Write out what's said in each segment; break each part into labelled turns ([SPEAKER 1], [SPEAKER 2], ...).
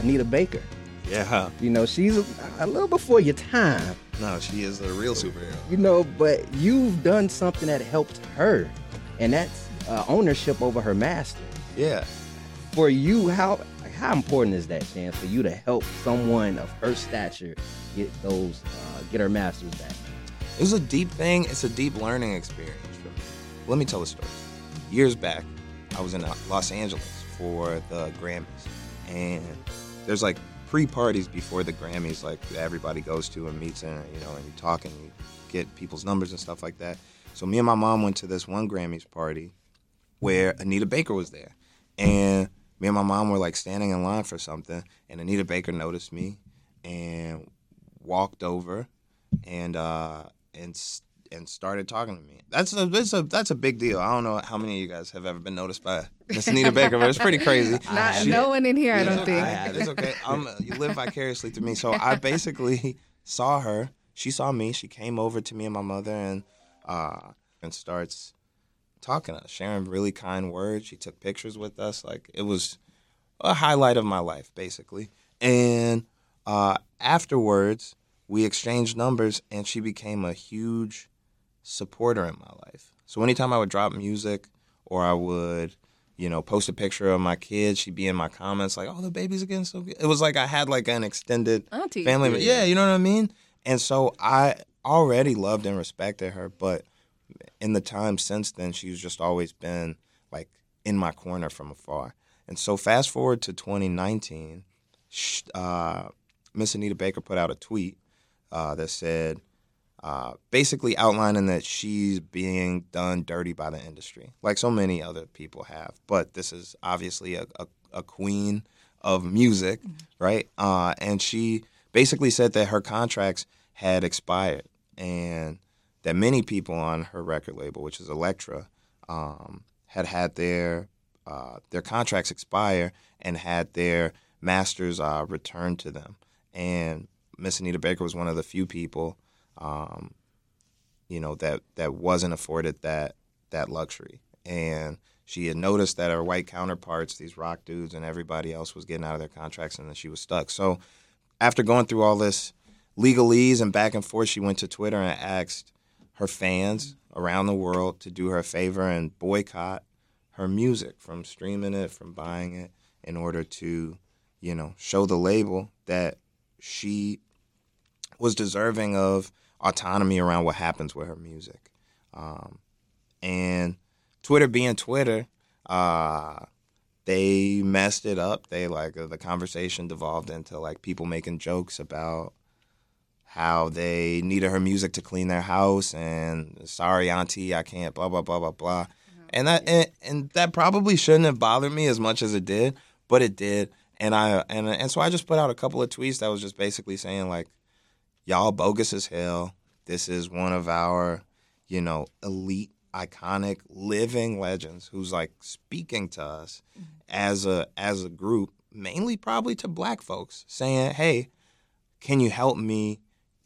[SPEAKER 1] Anita Baker.
[SPEAKER 2] Yeah.
[SPEAKER 1] You know, she's a, a little before your time.
[SPEAKER 2] No, she is a real superhero.
[SPEAKER 1] You know, but you've done something that helped her, and that's uh, ownership over her master.
[SPEAKER 2] Yeah.
[SPEAKER 1] For you, how how important is that, Chance, for you to help someone of her stature get those uh, get her masters back?
[SPEAKER 2] It was a deep thing. It's a deep learning experience for me. Let me tell a story. Years back, I was in uh, Los Angeles for the Grammys, and there's like pre-parties before the Grammys, like everybody goes to and meets, and you know, and you talk and you get people's numbers and stuff like that. So me and my mom went to this one Grammys party where Anita Baker was there, and me and my mom were like standing in line for something, and Anita Baker noticed me and walked over and uh, and and started talking to me. That's a that's a that's a big deal. I don't know how many of you guys have ever been noticed by Miss Anita Baker, but it's pretty crazy.
[SPEAKER 3] Not,
[SPEAKER 2] She-
[SPEAKER 3] no one in here, I don't
[SPEAKER 2] okay.
[SPEAKER 3] think.
[SPEAKER 2] I. It's okay. I'm, you live vicariously through me. So I basically saw her. She saw me. She came over to me and my mother and uh, and starts talking to us, sharing really kind words. She took pictures with us. Like it was a highlight of my life, basically. And uh, afterwards, we exchanged numbers, and she became a huge supporter in my life. So anytime I would drop music or I would, you know, post a picture of my kids, she'd be in my comments like, "Oh, the baby's again so good." It was like I had like an extended
[SPEAKER 3] Auntie.
[SPEAKER 2] family. Yeah, you know what I mean. And so I already loved and respected her, but in the time since then, she's just always been like in my corner from afar. And so fast forward to 2019, uh, Miss Anita Baker put out a tweet uh, that said, uh, basically outlining that she's being done dirty by the industry, like so many other people have. But this is obviously a, a, a queen of music, right? Uh, and she basically said that her contracts had expired and that many people on her record label, which is Elektra, um, had had their uh, their contracts expire and had their masters uh, returned to them. And Miss Anita Baker was one of the few people, um, you know, that that wasn't afforded that that luxury. And she had noticed that her white counterparts, these rock dudes and everybody else, was getting out of their contracts, and that she was stuck. So, after going through all this legalese and back and forth, she went to Twitter and asked her fans around the world to do her a favor and boycott her music from streaming it, from buying it, in order to, you know, show the label that she was deserving of autonomy around what happens with her music. Um, and Twitter being Twitter, uh, they messed it up. They like uh, the conversation devolved into like people making jokes about how they needed her music to clean their house and sorry auntie I can't blah blah blah blah blah. And that and, and that probably shouldn't have bothered me as much as it did, but it did. And I and and so I just put out a couple of tweets that was just basically saying like y'all bogus as hell. This is one of our, you know, elite, iconic, living legends who's like speaking to us as a as a group, mainly probably to black folks, saying, Hey, can you help me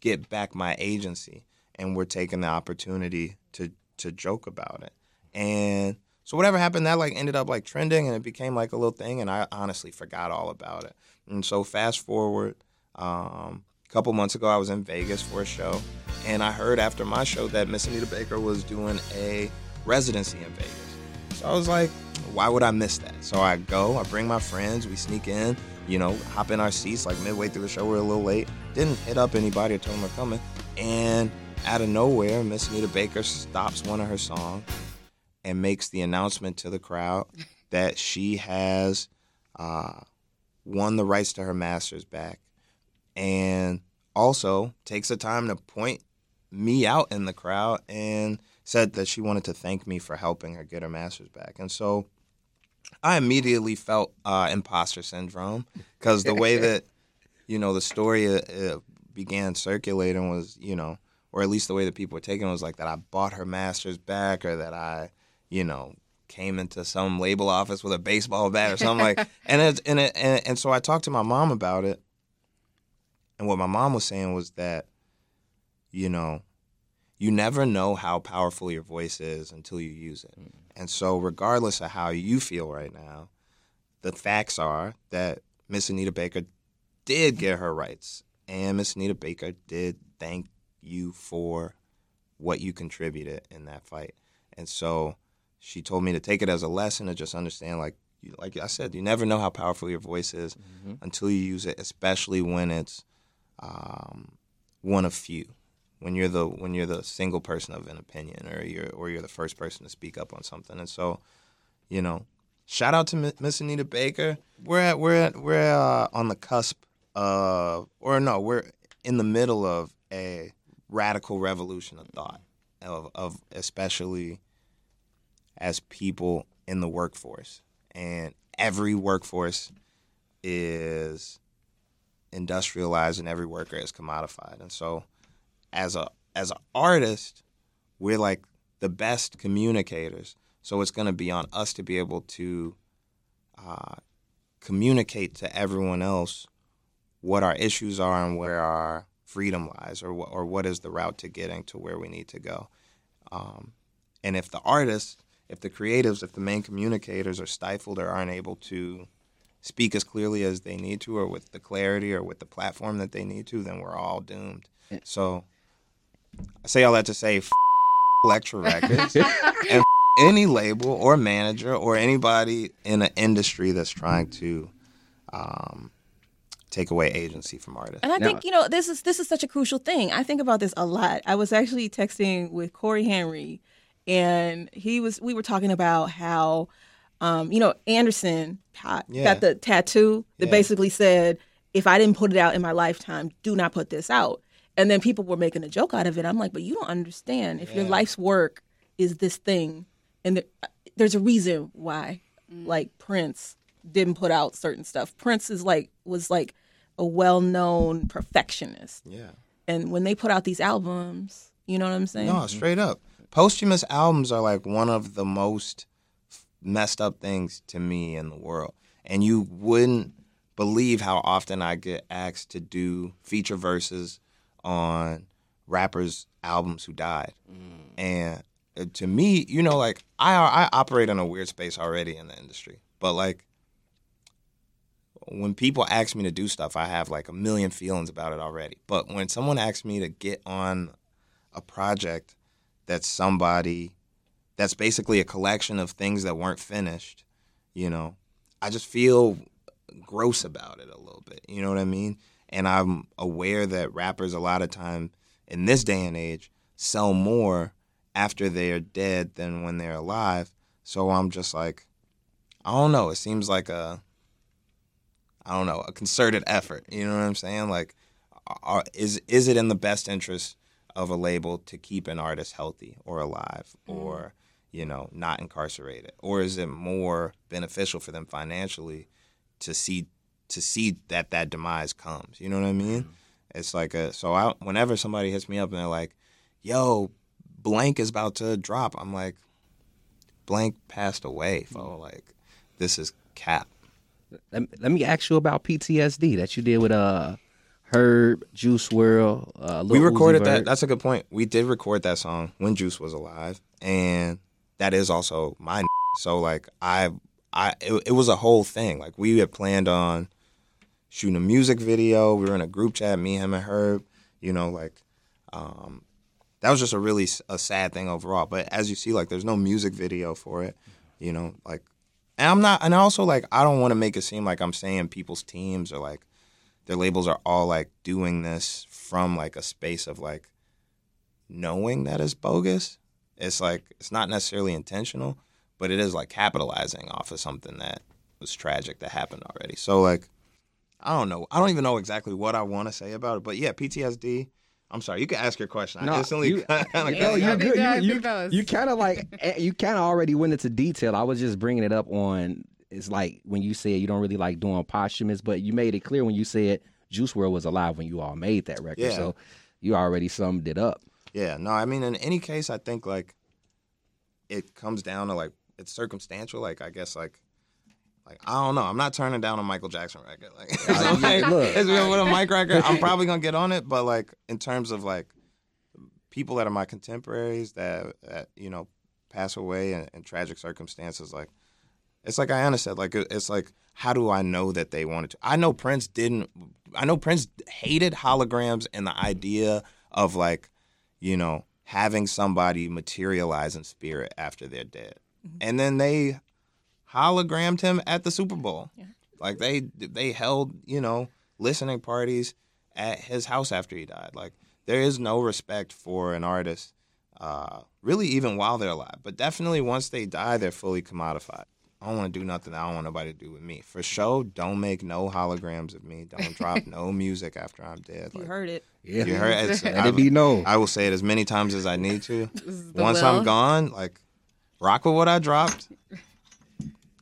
[SPEAKER 2] get back my agency? And we're taking the opportunity to to joke about it. And so whatever happened, that like ended up like trending, and it became like a little thing. And I honestly forgot all about it. And so fast forward, um, couple months ago, I was in Vegas for a show, and I heard after my show that Miss Anita Baker was doing a residency in Vegas. So I was like, why would I miss that? So I go, I bring my friends, we sneak in, you know, hop in our seats like midway through the show. We're a little late. Didn't hit up anybody or tell them we're coming. And out of nowhere, Miss Anita Baker stops one of her songs and makes the announcement to the crowd that she has uh, won the rights to her masters back, and also takes the time to point me out in the crowd and said that she wanted to thank me for helping her get her masters back. And so I immediately felt uh, imposter syndrome because the way that you know the story uh, uh, began circulating was you know or at least the way that people were taking it was like that I bought her masters back or that I you know came into some label office with a baseball bat or something like and it, and, it, and and so I talked to my mom about it and what my mom was saying was that you know you never know how powerful your voice is until you use it and so regardless of how you feel right now the facts are that Miss Anita Baker did get her rights, and Miss Anita Baker did thank you for what you contributed in that fight. And so she told me to take it as a lesson to just understand, like, like I said, you never know how powerful your voice is mm-hmm. until you use it, especially when it's um, one of few. When you're the when you're the single person of an opinion, or you're or you're the first person to speak up on something, and so, you know, shout out to Miss Anita Baker. We're at we're at we're uh, on the cusp of, or no, we're in the middle of a radical revolution of thought, of, of especially as people in the workforce. And every workforce is industrialized and every worker is commodified. And so as a as an artist, we're like the best communicators. So it's going to be on us to be able to uh, communicate to everyone else what our issues are and where our freedom lies, or or what is the route to getting to where we need to go. Um, and if the artists if the creatives, if the main communicators are stifled or aren't able to speak as clearly as they need to, or with the clarity or with the platform that they need to, then we're all doomed. So I say all that to say, f- Elektra Records and f- any label or manager or anybody in an industry that's trying to um, take away agency from artists.
[SPEAKER 3] And I think you know this is this is such a crucial thing. I think about this a lot. I was actually texting with Corey Henry and he was we were talking about how um, you know Anderson yeah. got the tattoo that yeah. basically said if I didn't put it out in my lifetime, do not put this out. And then people were making a joke out of it. I'm like, but you don't understand. If yeah. your life's work is this thing, and there's a reason why, mm. like Prince didn't put out certain stuff. Prince is like was like a well-known perfectionist.
[SPEAKER 2] Yeah.
[SPEAKER 3] And when they put out these albums, you know what I'm saying?
[SPEAKER 2] No, straight up posthumous albums are like one of the most messed up things to me in the world. And you wouldn't believe how often I get asked to do feature verses on rappers' albums who died. Mm. And uh, to me, you know, like I I operate in a weird space already in the industry, but like when people ask me to do stuff, I have like a million feelings about it already. But when someone asks me to get on a project that somebody that's basically a collection of things that weren't finished, you know, I just feel gross about it a little bit. You know what I mean? And I'm aware that rappers a lot of time in this day and age sell more after they're dead than when they're alive. So I'm just like, I don't know. It seems like a, I don't know, a concerted effort. You know what I'm saying? Like, are, is is it in the best interest of a label to keep an artist healthy or alive or mm-hmm. You know not incarcerated or is it more beneficial for them financially to see to see that that demise comes you know what i mean mm. it's like a so I, whenever somebody hits me up and they're like yo blank is about to drop i'm like blank passed away fo mm. like this is cap
[SPEAKER 1] let, let me ask you about ptsd that you did with uh Herb, Juice WRLD. Uh,
[SPEAKER 2] we recorded that. That's a good point. We did record that song when Juice was alive, and that is also my. So like I, I, it, it was a whole thing. Like we had planned on shooting a music video. We were in a group chat, me, him, and Herb. You know, like, um, that was just a really a sad thing overall. But as you see, like, there's no music video for it. You know, like, and I'm not, and also like, I don't want to make it seem like I'm saying people's teams are like their labels are all like doing this from like a space of like knowing that it's bogus. It's like it's not necessarily intentional, but it is like capitalizing off of something that was tragic that happened already. So like I don't know. I don't even know exactly what I want to say about it, but yeah, PTSD. I'm sorry. You can ask your question.
[SPEAKER 1] No, I instantly you, kind of yeah, you're good. You, you, you kind of like eh, you kind of already went into detail. I was just bringing it up on it's like when you said you don't really like doing posthumous, but you made it clear when you said Juice WRLD was alive when you all made that record. Yeah. So you already summed it up.
[SPEAKER 2] Yeah, no, I mean in any case I think like it comes down to like it's circumstantial, like I guess like like I don't know. I'm not turning down a Michael Jackson record. Like, it's like look, it's with a Mike record. I'm probably gonna get on it, but like in terms of like people that are my contemporaries that, that you know pass away in, in tragic circumstances, like It's like Ayanna said, like it's like how do I know that they wanted to? I know Prince didn't. I know Prince hated holograms and the idea of like, you know, having somebody materialize in spirit after they're dead, mm-hmm. and then they hologrammed him at the Super Bowl. Yeah. Like they they held you know listening parties at his house after he died. Like there is no respect for an artist, uh, really even while they're alive. But definitely once they die, they're fully commodified. I don't want to do nothing I don't want nobody to do with me. For sure, don't make no holograms of me. Don't drop no music after I'm dead.
[SPEAKER 3] Like, you heard it.
[SPEAKER 1] Yeah,
[SPEAKER 2] you heard it.
[SPEAKER 1] Let it be known.
[SPEAKER 2] I will say it as many times as I need to. Once will. I'm gone, like rock with what I dropped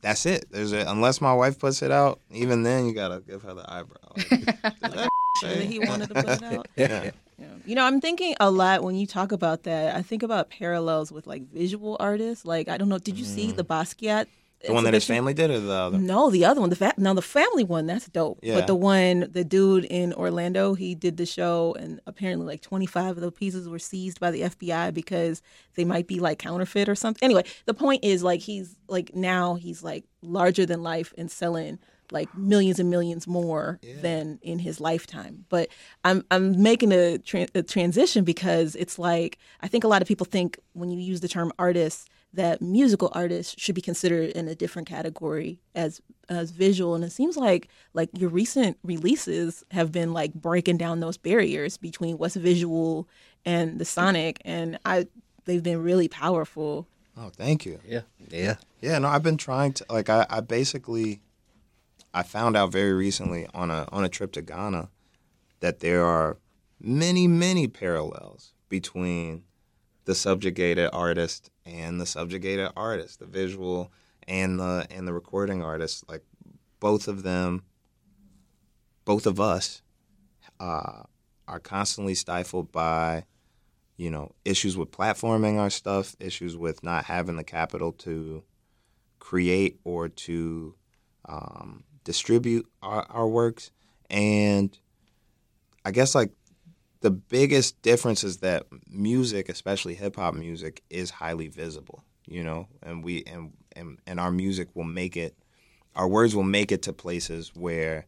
[SPEAKER 2] that's it. There's a, unless my wife puts it out, even then you gotta give her the eyebrow.
[SPEAKER 3] Like, he wanted to put it out. yeah. yeah. You know, I'm thinking a lot when you talk about that. I think about parallels with like visual artists. Like, I don't know, did you mm. see the Basquiat
[SPEAKER 2] the one that his family did, or the other?
[SPEAKER 3] No, the other one. The fa- now the family one. That's dope. Yeah. But the one, the dude in Orlando, he did the show, and apparently like 25 of the pieces were seized by the FBI because they might be like counterfeit or something. Anyway, the point is like he's like now he's like larger than life and selling like millions and millions more yeah. than in his lifetime. But I'm I'm making a, tra- a transition because it's like I think a lot of people think when you use the term artist that musical artists should be considered in a different category as as visual and it seems like like your recent releases have been like breaking down those barriers between what's visual and the sonic and I they've been really powerful.
[SPEAKER 2] Oh, thank you.
[SPEAKER 1] Yeah. Yeah.
[SPEAKER 2] Yeah, no, I've been trying to like I, I basically I found out very recently on a on a trip to Ghana that there are many, many parallels between the subjugated artist and the subjugated artist, the visual and the and the recording artist. Like both of them, both of us, uh, are constantly stifled by, you know, issues with platforming our stuff, issues with not having the capital to create or to um, distribute our, our works, and I guess like the biggest difference is that music, especially hip hop music, is highly visible. You know, and we and, and and our music will make it. Our words will make it to places where,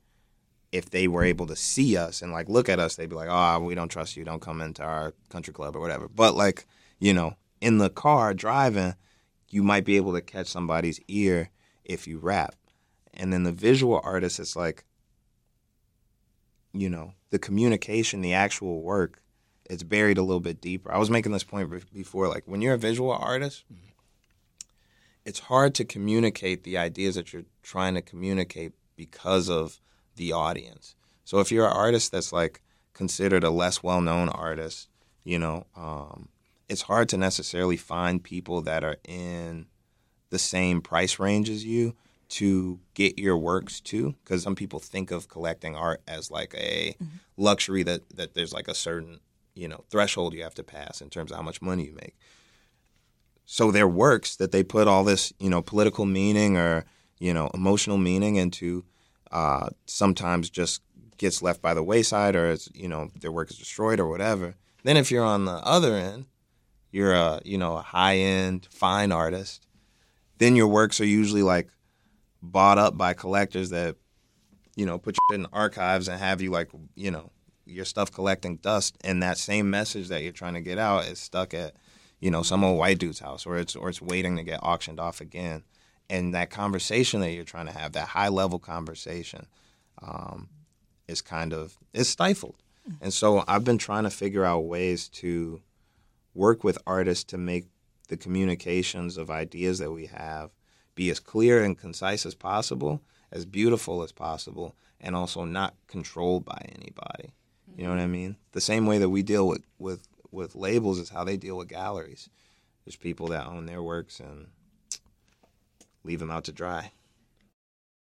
[SPEAKER 2] if they were able to see us and like look at us, they'd be like, "Oh, we don't trust you. Don't come into our country club or whatever." But like, you know, in the car driving, you might be able to catch somebody's ear if you rap. And then the visual artist, it's like, you know, the communication, the actual work, it's buried a little bit deeper. I was making this point before, like when you're a visual artist, mm-hmm. it's hard to communicate the ideas that you're trying to communicate because of the audience. So if you're an artist that's like considered a less well-known artist, you know, um, it's hard to necessarily find people that are in the same price range as you to get your works to because some people think of collecting art as like a mm-hmm. luxury that that there's like a certain you know threshold you have to pass in terms of how much money you make so their works that they put all this you know political meaning or you know emotional meaning into uh, sometimes just gets left by the wayside or it's you know their work is destroyed or whatever then if you're on the other end you're a you know a high end fine artist then your works are usually like bought up by collectors that you know put you in archives and have you like you know your stuff collecting dust. And that same message that you're trying to get out is stuck at you know some old white dude's house or it's or it's waiting to get auctioned off again. And that conversation that you're trying to have that high level conversation um, is kind of is stifled. And so i've been trying to figure out ways to work with artists to make the communications of ideas that we have be as clear and concise as possible, as beautiful as possible, and also not controlled by anybody. You know what I mean? The same way that we deal with, with, with labels is how they deal with galleries. There's people that own their works and leave them out to dry.